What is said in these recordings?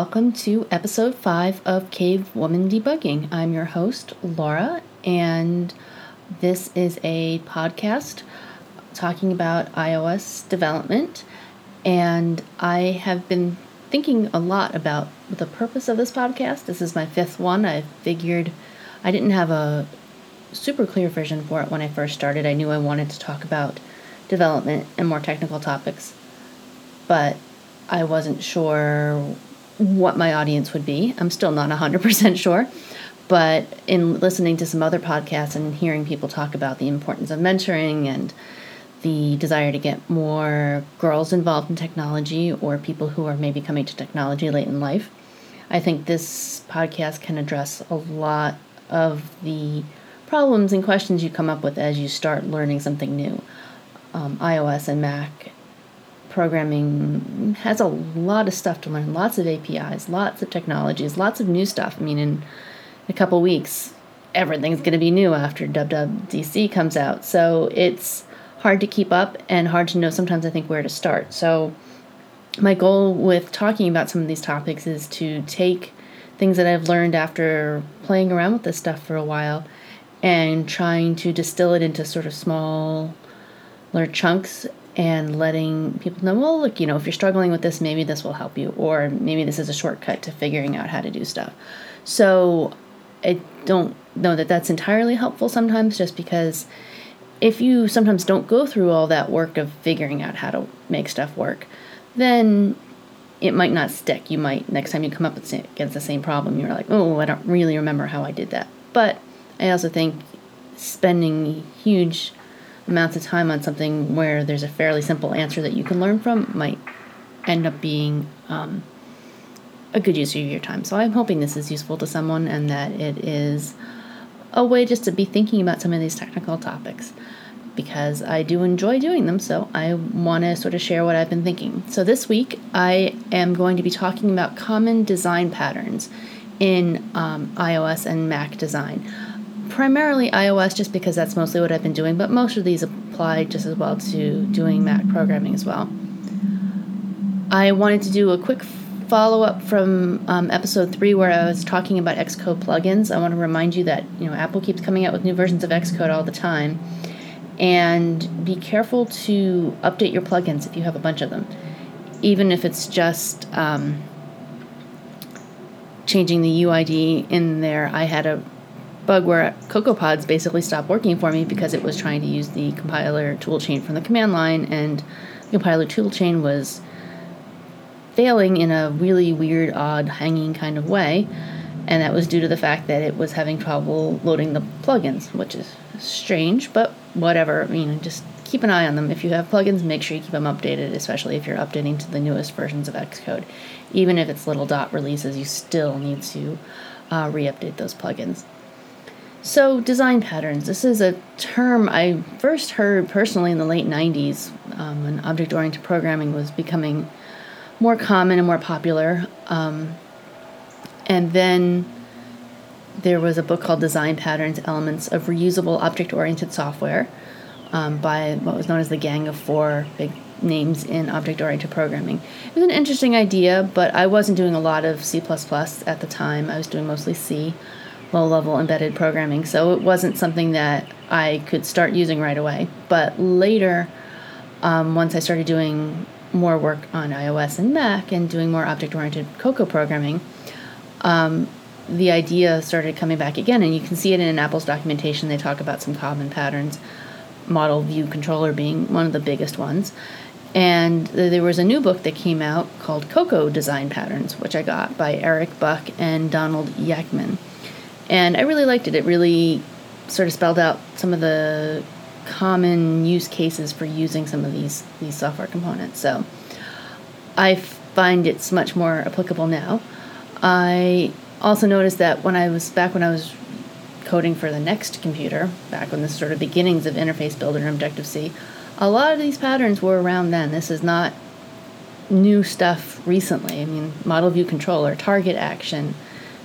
welcome to episode 5 of Cave Woman Debugging. I'm your host, Laura, and this is a podcast talking about iOS development. And I have been thinking a lot about the purpose of this podcast. This is my fifth one. I figured I didn't have a super clear vision for it when I first started. I knew I wanted to talk about development and more technical topics, but I wasn't sure what my audience would be. I'm still not 100% sure. But in listening to some other podcasts and hearing people talk about the importance of mentoring and the desire to get more girls involved in technology or people who are maybe coming to technology late in life, I think this podcast can address a lot of the problems and questions you come up with as you start learning something new. Um, iOS and Mac programming has a lot of stuff to learn, lots of APIs, lots of technologies, lots of new stuff. I mean, in a couple weeks, everything's going to be new after WWDC comes out. So it's hard to keep up and hard to know sometimes, I think, where to start. So my goal with talking about some of these topics is to take things that I've learned after playing around with this stuff for a while and trying to distill it into sort of smaller chunks and letting people know, well, look, you know, if you're struggling with this, maybe this will help you, or maybe this is a shortcut to figuring out how to do stuff. So I don't know that that's entirely helpful sometimes, just because if you sometimes don't go through all that work of figuring out how to make stuff work, then it might not stick. You might, next time you come up against the same problem, you're like, oh, I don't really remember how I did that. But I also think spending huge amounts of time on something where there's a fairly simple answer that you can learn from might end up being um, a good use of your time. So I'm hoping this is useful to someone and that it is a way just to be thinking about some of these technical topics because I do enjoy doing them. So I want to sort of share what I've been thinking. So this week I am going to be talking about common design patterns in um, iOS and Mac design primarily iOS just because that's mostly what I've been doing, but most of these apply just as well to doing Mac programming as well. I wanted to do a quick follow up from um, episode three where I was talking about Xcode plugins. I want to remind you that you know Apple keeps coming out with new versions of Xcode all the time, and be careful to update your plugins if you have a bunch of them, even if it's just um, changing the UID in there. I had a bug where CocoaPods basically stopped working for me because it was trying to use the compiler toolchain from the command line, and the compiler toolchain was failing in a really weird, odd, hanging kind of way. And that was due to the fact that it was having trouble loading the plugins, which is strange, but whatever. I mean, just keep an eye on them. If you have plugins, make sure you keep them updated, especially if you're updating to the newest versions of Xcode. Even if it's little dot releases, you still need to uh, re update those plugins. So, design patterns. This is a term I first heard personally in the late 90s um, when object oriented programming was becoming more common and more popular. Um, and then there was a book called Design Patterns Elements of Reusable Object Oriented Software um, by what was known as the Gang of Four big names in object oriented programming. It was an interesting idea, but I wasn't doing a lot of C at the time, I was doing mostly C low level embedded programming. So it wasn't something that I could start using right away. But later, um, once I started doing more work on iOS and Mac and doing more object oriented Cocoa programming, um, the idea started coming back again. And you can see it in Apple's documentation. They talk about some common patterns, model view controller being one of the biggest ones. And there was a new book that came out called Cocoa Design Patterns, which I got by Erik Buck and Donald Yacktman and I really liked it. It really sort of spelled out some of the common use cases for using some of these these software components. So I find it's much more applicable now. I also noticed that when I was back when I was coding for the NeXT computer, back when the sort of beginnings of Interface Builder and Objective C, a lot of these patterns were around then. This is not new stuff recently. I mean, model view controller, target action,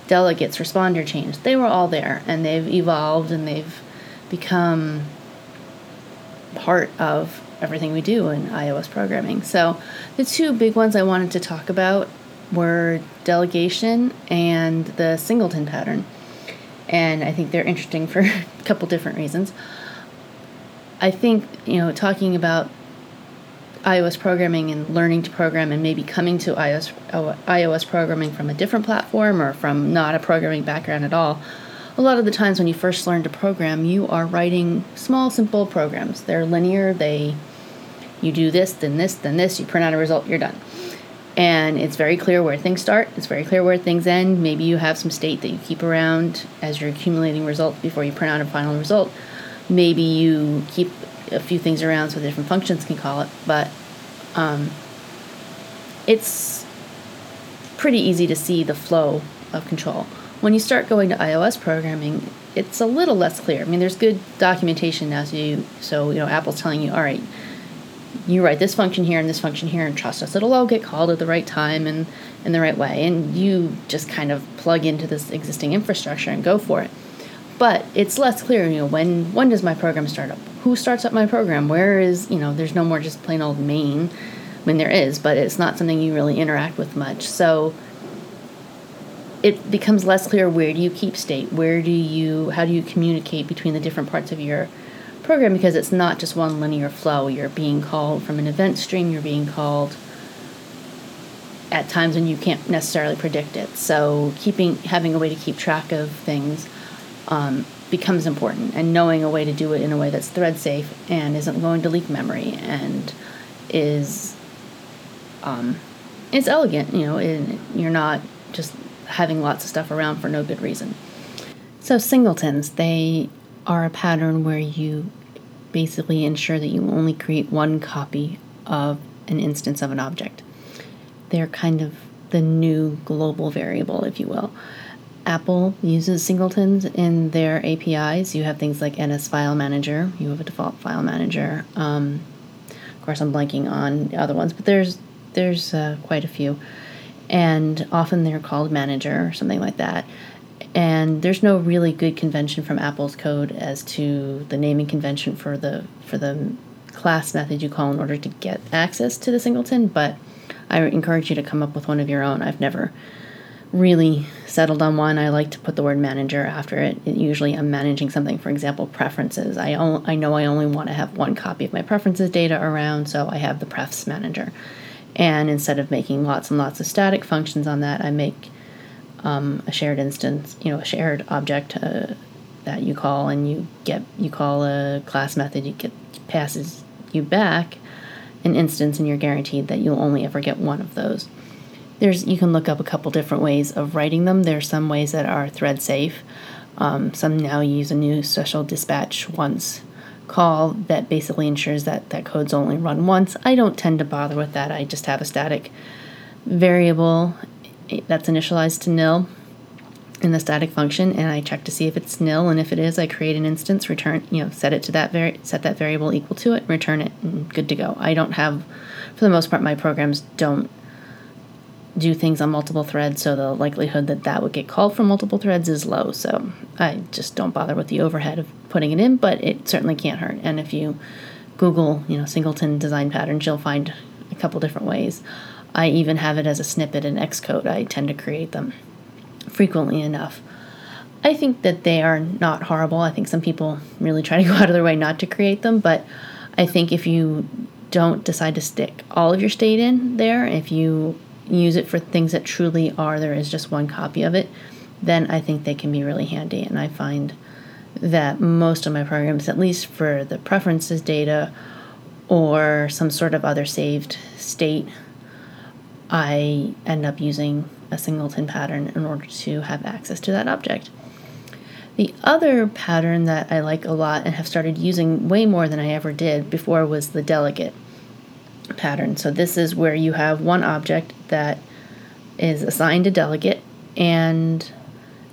delegates, responder chain, they were all there and they've evolved and they've become part of everything we do in iOS programming. So, the two big ones I wanted to talk about were delegation and the singleton pattern. And I think they're interesting for a couple different reasons. I think, you know, talking about iOS programming and learning to program and maybe coming to iOS, iOS programming from a different platform or from not a programming background at all, a lot of the times when you first learn to program, you are writing small, simple programs. They're linear, they you do this, then this, then this, you print out a result, you're done. And it's very clear where things start, it's very clear where things end. Maybe you have some state that you keep around as you're accumulating results before you print out a final result. Maybe you keep a few things around so different functions can call it, but um, it's pretty easy to see the flow of control. When you start going to iOS programming, it's a little less clear. I mean, there's good documentation now, so you, so you know Apple's telling you, all right, you write this function here and this function here, and trust us, it'll all get called at the right time and in the right way, and you just kind of plug into this existing infrastructure and go for it but it's less clear you know when when does my program start up who starts up my program? Where is you know there's no more just plain old main I mean there is but it's not something you really interact with much. So it becomes less clear where do you keep state? Where do you how do you communicate between the different parts of your program? Because it's not just one linear flow. You're being called from an event stream. You're being called at times when you can't necessarily predict it. So keeping having a way to keep track of things um, becomes important, and knowing a way to do it in a way that's thread safe and isn't going to leak memory and is um, it's elegant. You know, and you're not just having lots of stuff around for no good reason. So singletons, they are a pattern where you basically ensure that you only create one copy of an instance of an object. They're kind of the new global variable, if you will. Apple uses singletons in their APIs. You have things like NS File Manager. You have a default file manager. Um, of course, I'm blanking on the other ones, but there's there's uh, quite a few, and often they're called Manager or something like that. And there's no really good convention from Apple's code as to the naming convention for the for the class method you call in order to get access to the singleton. But I encourage you to come up with one of your own. I've never really settled on one, I like to put the word manager after it. it usually, I'm managing something, for example, preferences. I I know I only want to have one copy of my preferences data around, so I have the prefs manager. And instead of making lots and lots of static functions on that, I make um, a shared instance, you know, a shared object uh, that you call, and you get you call a class method. You get passes you back an instance, and you're guaranteed that you'll only ever get one of those there's you can look up a couple different ways of writing them. There's some ways that are thread safe. Um, some now use a new special dispatch once call that basically ensures that that code's only run once. I don't tend to bother with that. I just have a static variable that's initialized to nil in the static function and I check to see if it's nil and if it is I create an instance return you know set it to that vari- set that variable equal to it return it and good to go. I don't have for the most part my programs don't do things on multiple threads, so the likelihood that that would get called from multiple threads is low. So I just don't bother with the overhead of putting it in, but it certainly can't hurt. And if you Google, you know, singleton design patterns, you'll find a couple different ways. I even have it as a snippet in Xcode. I tend to create them frequently enough. I think that they are not horrible. I think some people really try to go out of their way not to create them, but I think if you don't decide to stick all of your state in there, if you use it for things that truly are there is just one copy of it, then I think they can be really handy. And I find that most of my programs, at least for the preferences data or some sort of other saved state, I end up using a singleton pattern in order to have access to that object. The other pattern that I like a lot and have started using way more than I ever did before was the delegate pattern. So this is where you have one object that is assigned a delegate and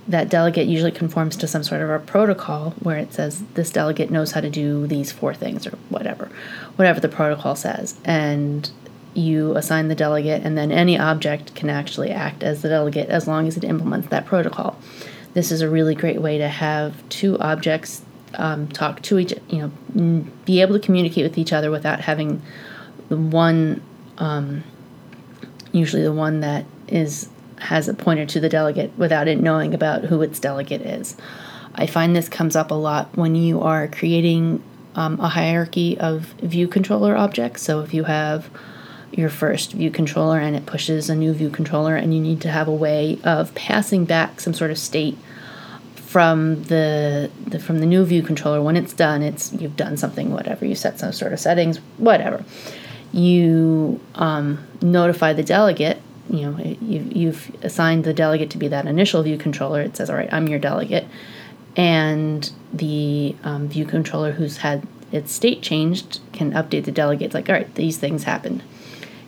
that delegate usually conforms to some sort of a protocol where it says this delegate knows how to do these four things or whatever whatever the protocol says. And you assign the delegate and then any object can actually act as the delegate as long as it implements that protocol. This is a really great way to have two objects um, talk to each you know be able to communicate with each other without having the one, um, usually the one that is has a pointer to the delegate without it knowing about who its delegate is. I find this comes up a lot when you are creating um, a hierarchy of view controller objects. So if you have your first view controller and it pushes a new view controller, and you need to have a way of passing back some sort of state from the, the from the new view controller when it's done it's you've done something whatever you set some sort of settings whatever you um, notify the delegate you know you, you've assigned the delegate to be that initial view controller it says all right i'm your delegate and the um, view controller who's had its state changed can update the delegate like all right these things happened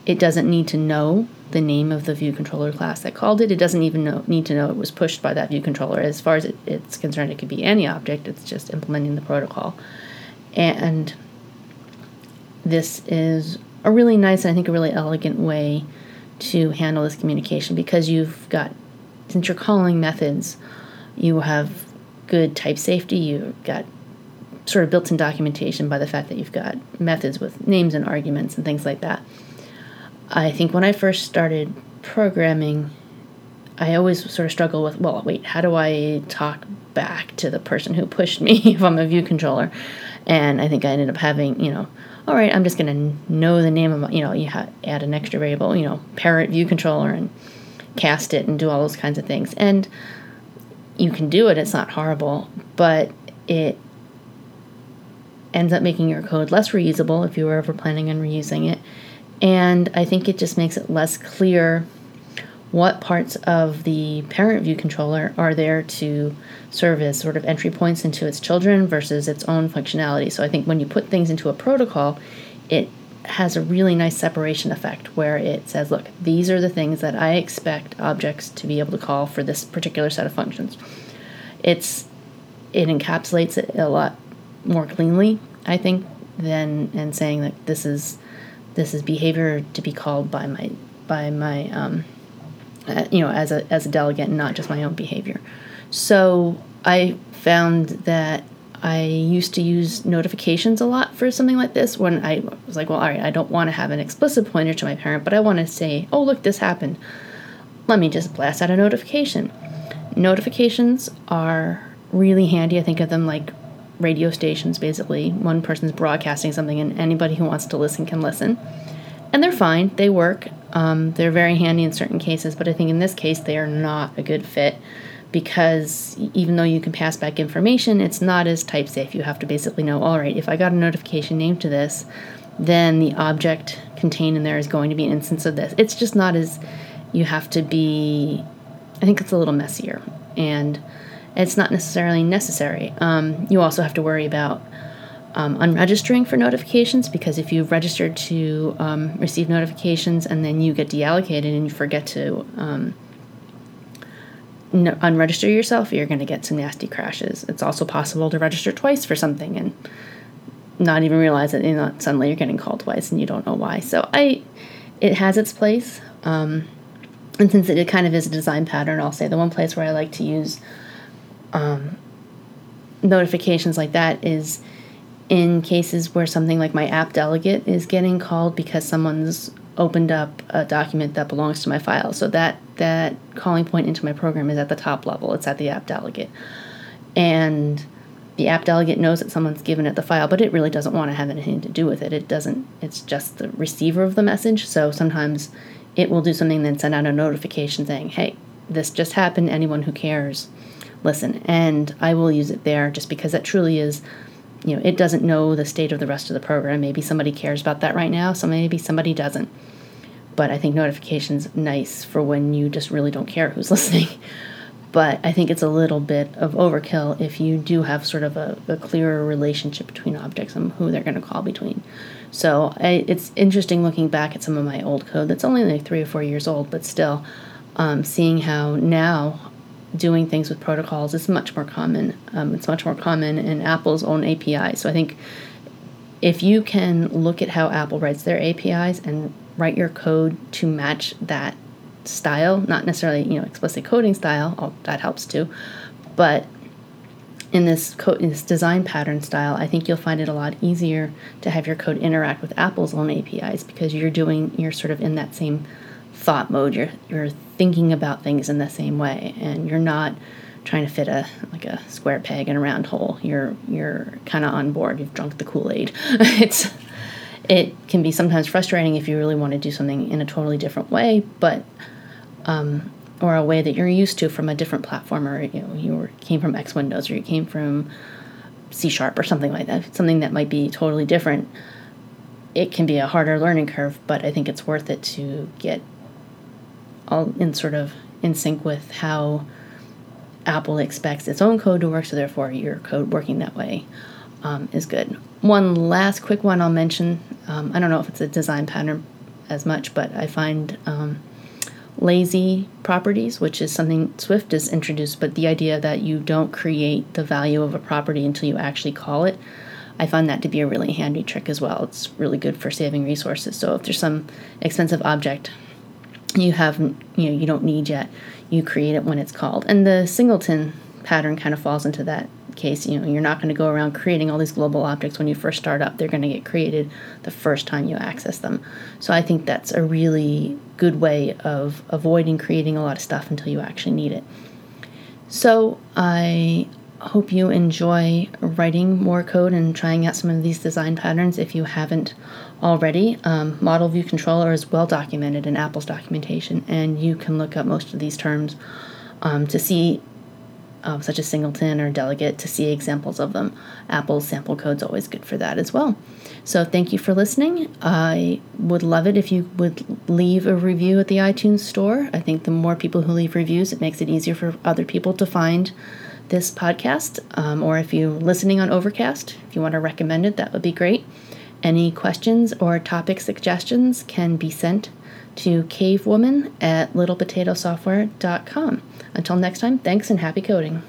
it doesn't need to know the name of the view controller class that called it. It doesn't even know, need to know it was pushed by that view controller. As far as it, it's concerned, it could be any object. It's just implementing the protocol. And this is a really nice and I think a really elegant way to handle this communication because you've got, since you're calling methods, you have good type safety, you've got sort of built in documentation by the fact that you've got methods with names and arguments and things like that. I think when I first started programming, I always sort of struggle with, well, wait, how do I talk back to the person who pushed me if I'm a view controller? And I think I ended up having, you know, all right, I'm just going to know the name of, my, you know, you ha- add an extra variable, you know, parent view controller and cast it and do all those kinds of things. And you can do it, it's not horrible, but it ends up making your code less reusable if you were ever planning on reusing it and I think it just makes it less clear what parts of the parent view controller are there to serve as sort of entry points into its children versus its own functionality. So I think when you put things into a protocol, it has a really nice separation effect where it says, look, these are the things that I expect objects to be able to call for this particular set of functions. It's it encapsulates it a lot more cleanly, I think, than and saying that this is this is behavior to be called by my by my um, Uh, you know as a as a delegate and not just my own behavior. So I found that I used to use notifications a lot for something like this when I was like, well, all right, I don't want to have an explicit pointer to my parent, but I want to say, oh, look, this happened. Let me just blast out a notification. Notifications are really handy. I think of them like radio stations basically. One person's broadcasting something, and anybody who wants to listen can listen. And they're fine, they work. Um, they're very handy in certain cases, but I think in this case they are not a good fit because even though you can pass back information, it's not as type safe. You have to basically know all right, if I got a notification named to this, then the object contained in there is going to be an instance of this. It's just not as you have to be, I think it's a little messier. And it's not necessarily necessary. Um, you also have to worry about um, unregistering for notifications because if you've registered to um, receive notifications and then you get deallocated and you forget to um, no, unregister yourself, you're going to get some nasty crashes. It's also possible to register twice for something and not even realize that you know, suddenly you're getting called twice and you don't know why. So I, it has its place. Um, and since it kind of is a design pattern, I'll say the one place where I like to use um, notifications like that is in cases where something like my app delegate is getting called because someone's opened up a document that belongs to my file. So that that calling point into my program is at the top level. It's at the app delegate. And the app delegate knows that someone's given it the file, but it really doesn't want to have anything to do with it. It doesn't it's just the receiver of the message. So sometimes it will do something then send out a notification saying, "Hey, this just happened. Anyone who cares listen. And I will use it there just because that truly is, you know, it doesn't know the state of the rest of the program. Maybe somebody cares about that right now, so maybe somebody doesn't. But I think notifications nice for when you just really don't care who's listening. but I think it's a little bit of overkill if you do have sort of a, a clearer relationship between objects and who they're going to call between. So I, it's interesting looking back at some of my old code that's only like three or four years old, but still um, seeing how now doing things with protocols is much more common. Um, it's much more common in Apple's own API. So I think if you can look at how Apple writes their APIs and write your code to match that style, not necessarily you know explicit coding style, oh, that helps too, but in this in this design pattern style, I think you'll find it a lot easier to have your code interact with Apple's own APIs because you're doing you're sort of in that same thought mode. You're you're thinking about things in the same way and you're not trying to fit a like a square peg in a round hole. You're you're kind of on board. You've drunk the Kool-Aid. it's it can be sometimes frustrating if you really want to do something in a totally different way, but um, or a way that you're used to from a different platform, or you know you were, came from X Windows, or you came from C Sharp, or something like that. Something that might be totally different. It can be a harder learning curve, but I think it's worth it to get all in sort of in sync with how Apple expects its own code to work, so therefore your code working that way um, is good. One last quick one I'll mention. Um, I don't know if it's a design pattern as much, but I find um, lazy properties, which is something Swift has introduced, but the idea that you don't create the value of a property until you actually call it. I find that to be a really handy trick as well. It's really good for saving resources. So if there's some expensive object you have you know you don't need yet, you create it when it's called. And the singleton pattern kind of falls into that case. You know, you're not going to go around creating all these global objects when you first start up. They're going to get created the first time you access them. So I think that's a really good way of avoiding creating a lot of stuff until you actually need it. So I hope you enjoy writing more code and trying out some of these design patterns if you haven't already. Um, model view controller is well documented in Apple's documentation, and you can look up most of these terms um, to see, uh, such as singleton or delegate, to see examples of them. Apple's sample code is always good for that as well. So thank you for listening. I would love it if you would leave a review at the iTunes store. I think the more people who leave reviews, it makes it easier for other people to find this podcast. Um, or if you're listening on Overcast, if you want to recommend it, that would be great. Any questions or topic suggestions can be sent to cavewoman at littlepotatosoftware.com. Until next time, thanks and happy coding.